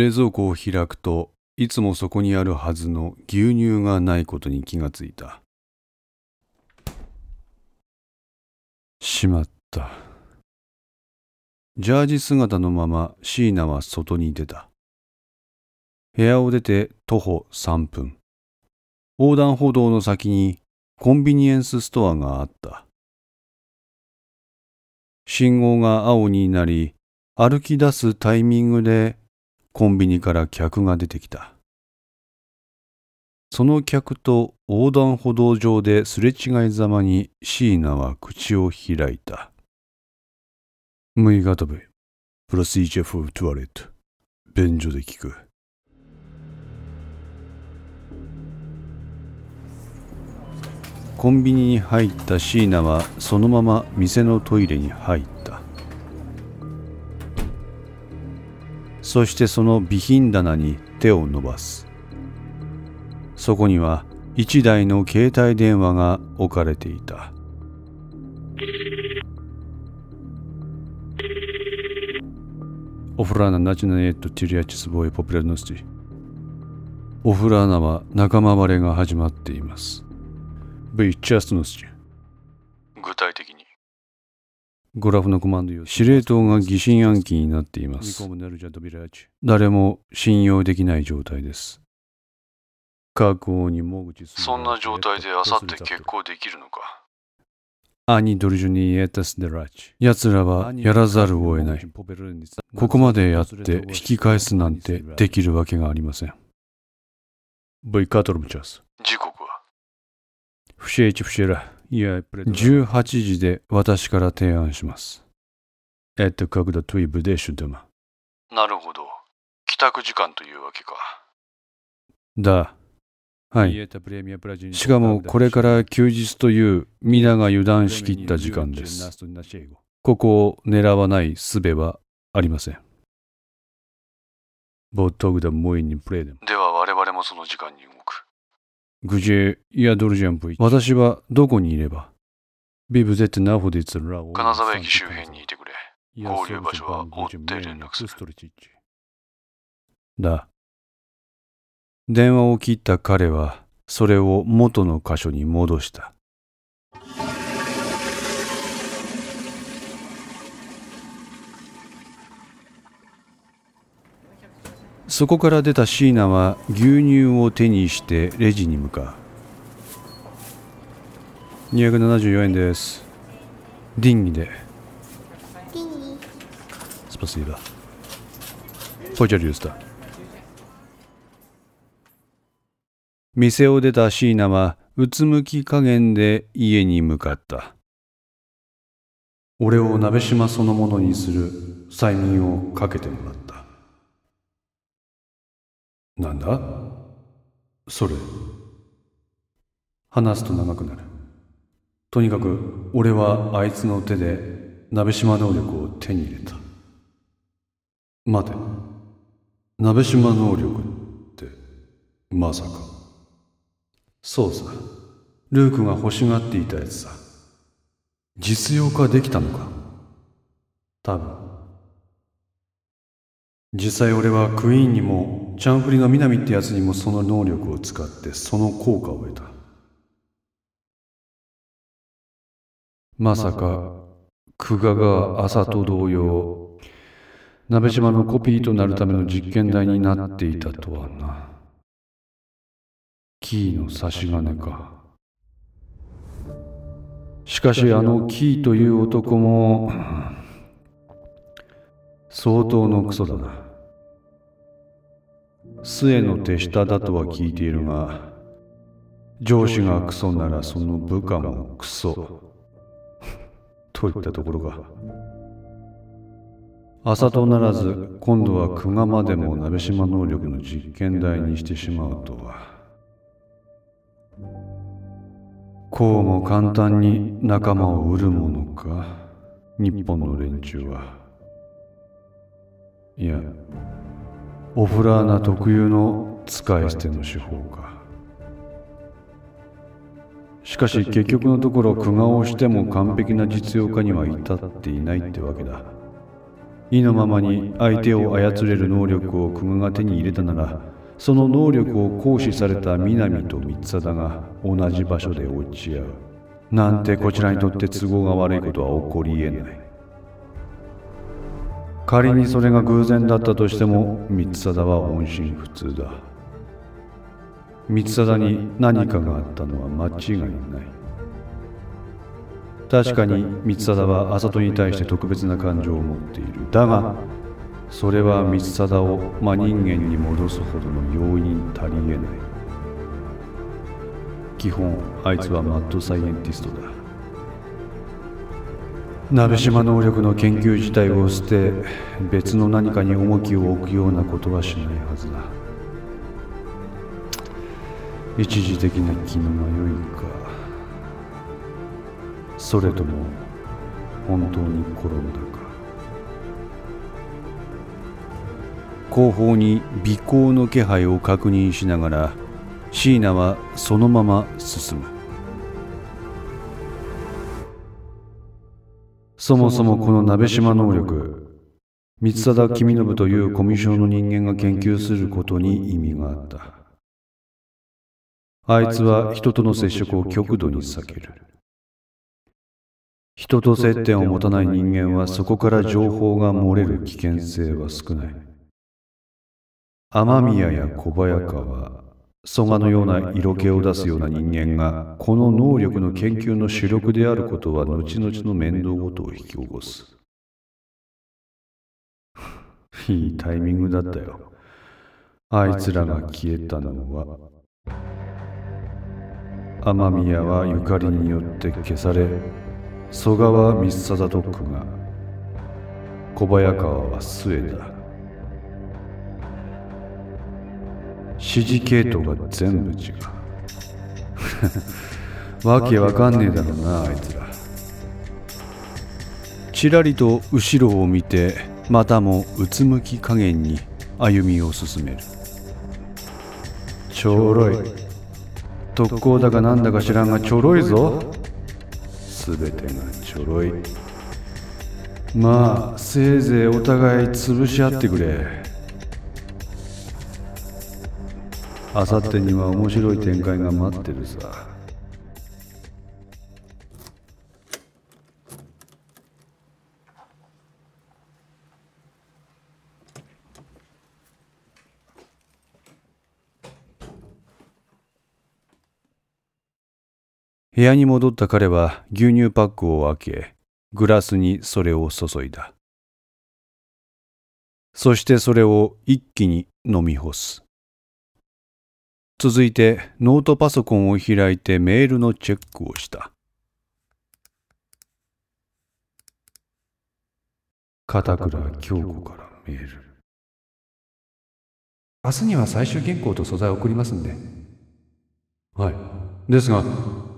冷蔵庫を開くといつもそこにあるはずの牛乳がないことに気がついた。しまった。ジャージ姿のまま椎名は外に出た。部屋を出て徒歩3分。横断歩道の先にコンビニエンスストアがあった。信号が青になり歩き出すタイミングでコンビニから客が出てきた。その客と横断歩道上ですれ違いざまに椎名は口を開いた。ムイガトブ、プロシージャーフトゥアレット、便所で聞く。コンビニに入った椎名はそのまま店のトイレに入った。そしてその備品棚に手を伸ばす。そこには一台の携帯電話が置かれていた。オフラーナナチナエットティリアチスボーイポピュラルノスティ。オフラーナは仲間割れが始まっています。V チグラフのコマンドよ司令塔が疑心暗鬼になっています。誰も信用できない状態です。確保にもそんな状態であさって決行できるのかアニドルジュニエタスデラチ。奴らはやらざるを得ない。ここまでやって引き返すなんてできるわけがありません。ブイカトルムチャス。時刻は？フシェイチフシェラ。18時で私から提案します。えっと、角度トゥイブでシュドマ。なるほど。帰宅時間というわけか。だ。はい。しかもこれから休日という皆が油断しきった時間です。ここを狙わない術はありません。では我々もその時間に動く。グジェ・イアドルジャンプ私はどこにいればビブゼットナフディツラを金沢駅周辺にいてくれ。合流場所は追って連絡する。だ。電話を切った彼はそれを元の箇所に戻した。そこから出た椎名は牛乳を手にしてレジに向かう。274円です。ディンギで。ディンギ。スパシーバ。ポチャリュースタ店を出た椎名はうつむき加減で家に向かった。俺を鍋島そのものにする催眠をかけてもらったなんだ？それ。話すと長くなる。とにかく俺はあいつの手で鍋島能力を手に入れた。待て。鍋島能力ってまさか。そうさ。ルークが欲しがっていたやつさ。実用化できたのか。多分。実際俺はクイーンにもチャンフリの南ってやつにもその能力を使ってその効果を得た。まさか久我が朝と同様鍋島のコピーとなるための実験台になっていたとはな。キーの差し金か。しかしあのキーという男も相当のクソだな。末の手下だとは聞いているが上司がクソならその部下もクソ。といったところが。朝とならず今度は久我までも鍋島能力の実験台にしてしまうとは。こうも簡単に仲間を売るものか日本の連中は。いやオフラーナ特有の使い捨ての手法か。しかし結局のところ苦我をしても完璧な実用化には至っていないってわけだ。意のままに相手を操れる能力を久我が手に入れたならその能力を行使された南と三貞が同じ場所で落ち合う。なんてこちらにとって都合が悪いことは起こりえない。仮にそれが偶然だったとしても三貞は音信不通だ。三貞に何かがあったのは間違いない。確かに三貞は麻人に対して特別な感情を持っている。だがそれは三貞を真人間に戻すほどの要因足りえない。基本あいつはマッドサイエンティストだ。鍋島能力の研究自体を捨て別の何かに重きを置くようなことはしないはずだ。一時的な気の迷いか。それとも本当に転んだか。後方に尾行の気配を確認しながら椎名はそのまま進む。そもそもこの鍋島能力三貞君信というコミュ障の人間が研究することに意味があった。あいつは人との接触を極度に避ける。人と接点を持たない人間はそこから情報が漏れる危険性は少ない。雨宮や小早川蘇我のような色気を出すような人間がこの能力の研究の主力であることは後々の面倒ごとを引き起こす。いいタイミングだったよ。あいつらが消えたのは雨宮はゆかりによって消され蘇我はミスサダドックが小早川は末だ指示系統が全部違う。わけわかんねえだろうなあいつら。ちらりと後ろを見てまたもうつむき加減に歩みを進める。ちょろい。特攻だかなんだか知らんがちょろいぞ。すべてがちょろい。まあせいぜいお互い潰し合ってくれ。あさってには面白い展開が待ってるさ。部屋に戻った彼は牛乳パックを開けグラスにそれを注いだ。そしてそれを一気に飲み干す。続いてノートパソコンを開いてメールのチェックをした。片倉京子からメール。明日には最終原稿と素材を送りますんで。はい。ですが、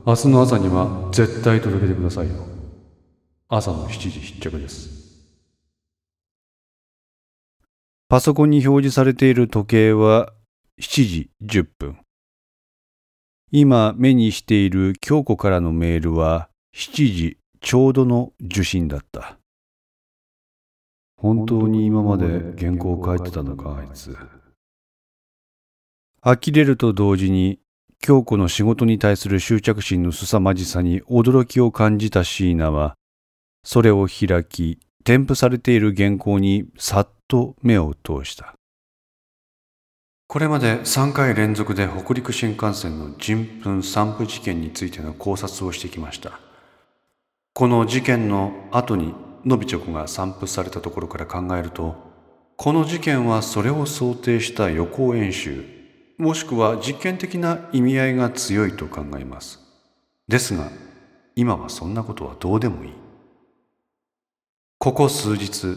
明日の朝には絶対届けてくださいよ。朝の7時必着です。パソコンに表示されている時計は7時10分。今目にしている京子からのメールは7時ちょうどの受信だった。本当に今まで原稿を書いてたのか、あいつ。呆れると同時に京子の仕事に対する執着心の凄まじさに驚きを感じた椎名は、それを開き、添付されている原稿にさっと目を通した。これまで3回連続で北陸新幹線の人糞散布事件についての考察をしてきました。この事件の後にノビチョクが散布されたところから考えるとこの事件はそれを想定した予行演習もしくは実験的な意味合いが強いと考えます。ですが今はそんなことはどうでもいい。ここ数日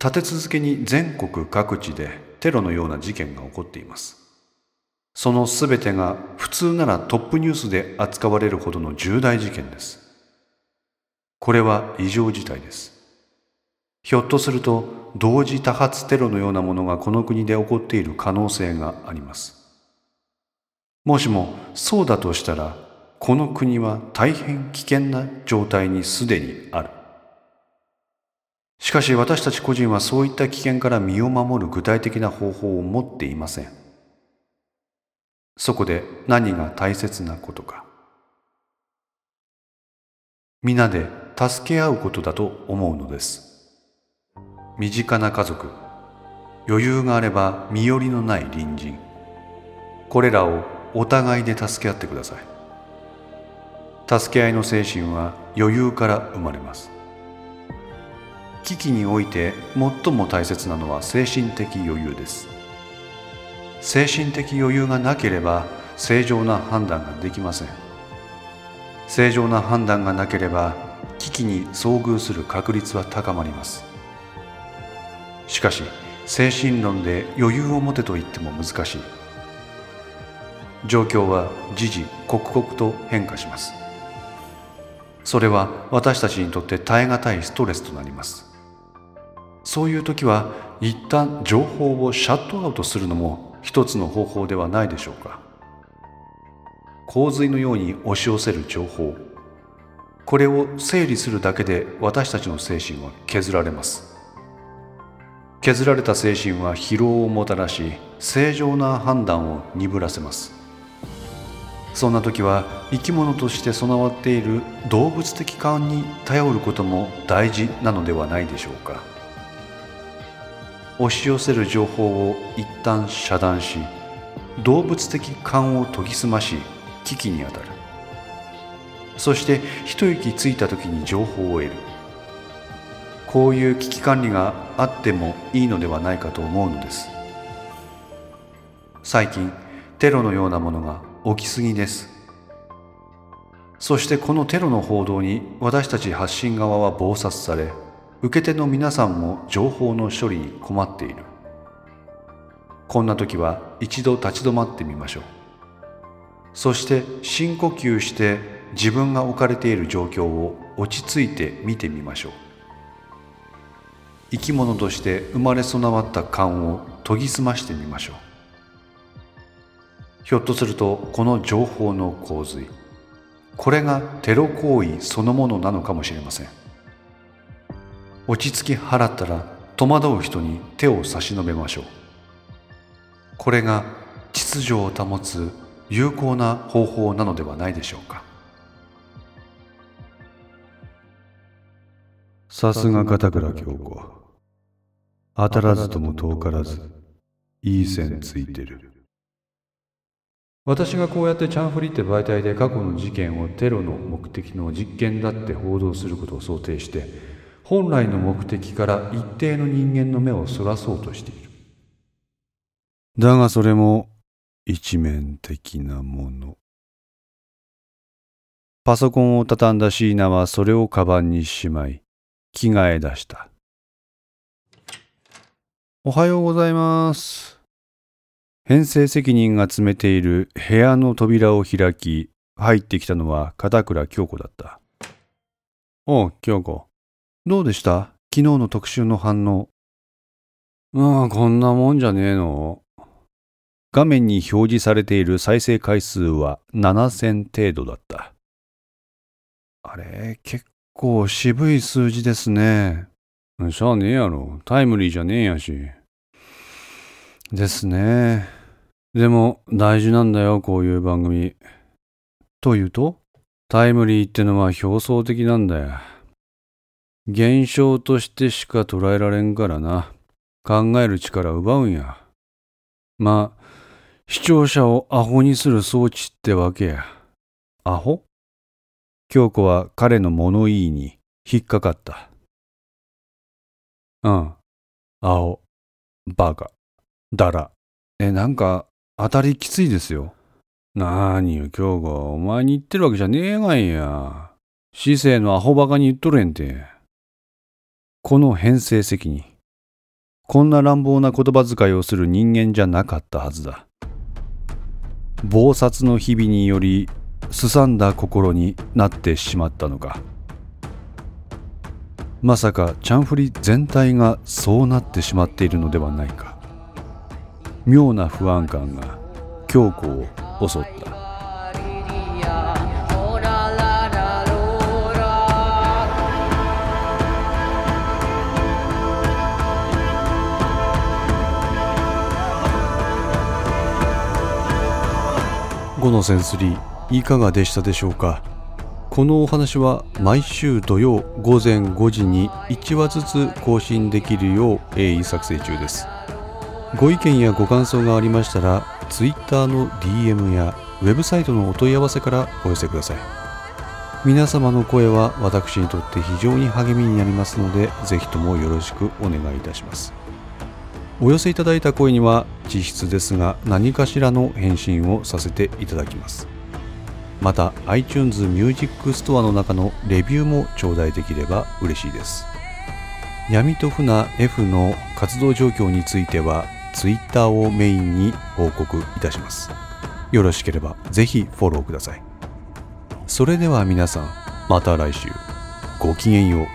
立て続けに全国各地でテロのような事件が起こっています。そのすべてが普通ならトップニュースで扱われるほどの重大事件です。これは異常事態です。ひょっとすると同時多発テロのようなものがこの国で起こっている可能性があります。もしもそうだとしたらこの国は大変危険な状態にすでにある。しかし私たち個人はそういった危険から身を守る具体的な方法を持っていません。そこで何が大切なことか。皆で助け合うことだと思うのです。身近な家族。余裕があれば身寄りのない隣人。これらをお互いで助け合ってください。助け合いの精神は余裕から生まれます。危機において最も大切なのは精神的余裕です。精神的余裕がなければ正常な判断ができません。正常な判断がなければ危機に遭遇する確率は高まります。しかし精神論で余裕を持てと言っても難しい。状況は時々刻々と変化します。それは私たちにとって耐え難いストレスとなります。そういう時は一旦情報をシャットアウトするのも一つの方法ではないでしょうか。洪水のように押し寄せる情報。これを整理するだけで私たちの精神は削られます。削られた精神は疲労をもたらし正常な判断を鈍らせます。そんな時は生き物として備わっている動物的感に頼ることも大事なのではないでしょうか。押し寄せる情報を一旦遮断し動物的勘を研ぎ澄まし危機にあたる。そして一息ついた時に情報を得る。こういう危機管理があってもいいのではないかと思うのです。最近テロのようなものが起きすぎです。そしてこのテロの報道に私たち発信側は忙殺され受け手の皆さんも情報の処理に困っている。こんな時は一度立ち止まってみましょう。そして深呼吸して自分が置かれている状況を落ち着いて見てみましょう。生き物として生まれ備わった勘を研ぎ澄ましてみましょう。ひょっとするとこの情報の洪水これがテロ行為そのものなのかもしれません。落ち着き払ったら戸惑う人に手を差し伸べましょう。これが秩序を保つ有効な方法なのではないでしょうか。さすが片倉京子。当たらずとも遠からずいい線ついてる。私がこうやってチャンフリって媒体で過去の事件をテロの目的の実験だって報道することを想定して本来の目的から一定の人間の目をそらそうとしている。だがそれも一面的なもの。パソコンを畳んだ椎名はそれをカバンにしまい、着替え出した。おはようございます。編成責任が詰めている部屋の扉を開き、入ってきたのは片倉京子だった。おう、京子。どうでした？昨日の特集の反応。ああ、こんなもんじゃねえの。画面に表示されている再生回数は7000程度だった。あれ、結構渋い数字ですね。しゃあねえやろ。タイムリーじゃねえやし。ですね。でも大事なんだよ、こういう番組。というと？タイムリーってのは表層的なんだよ。現象としてしか捉えられんからな。考える力奪うんや。まあ、視聴者をアホにする装置ってわけや。アホ？京子は彼の物言いに引っかかった。うん。青。バカ。だら。え、なんか、当たりきついですよ。なーによ、京子。お前に言ってるわけじゃねえがんや。市政のアホバカに言っとれんて。この編成責任。こんな乱暴な言葉遣いをする人間じゃなかったはずだ。暴殺の日々により、すさんだ心になってしまったのか。まさかチャンフリ全体がそうなってしまっているのではないか。妙な不安感が京子を襲った。5のセンスリーいかがでしたでしょうか？このお話は毎週土曜午前5時に1話ずつ更新できるよう鋭意作成中です。ご意見やご感想がありましたら Twitter の DM やウェブサイトのお問い合わせからお寄せください。皆様の声は私にとって非常に励みになりますのでぜひともよろしくお願いいたします。お寄せいただいた声には実質ですが何かしらの返信をさせていただきます。また iTunes Music Store の中のレビューも頂戴できれば嬉しいです。闇と船 F の活動状況については Twitter をメインに報告いたします。よろしければぜひフォローください。それでは皆さんまた来週。ごきげんよう。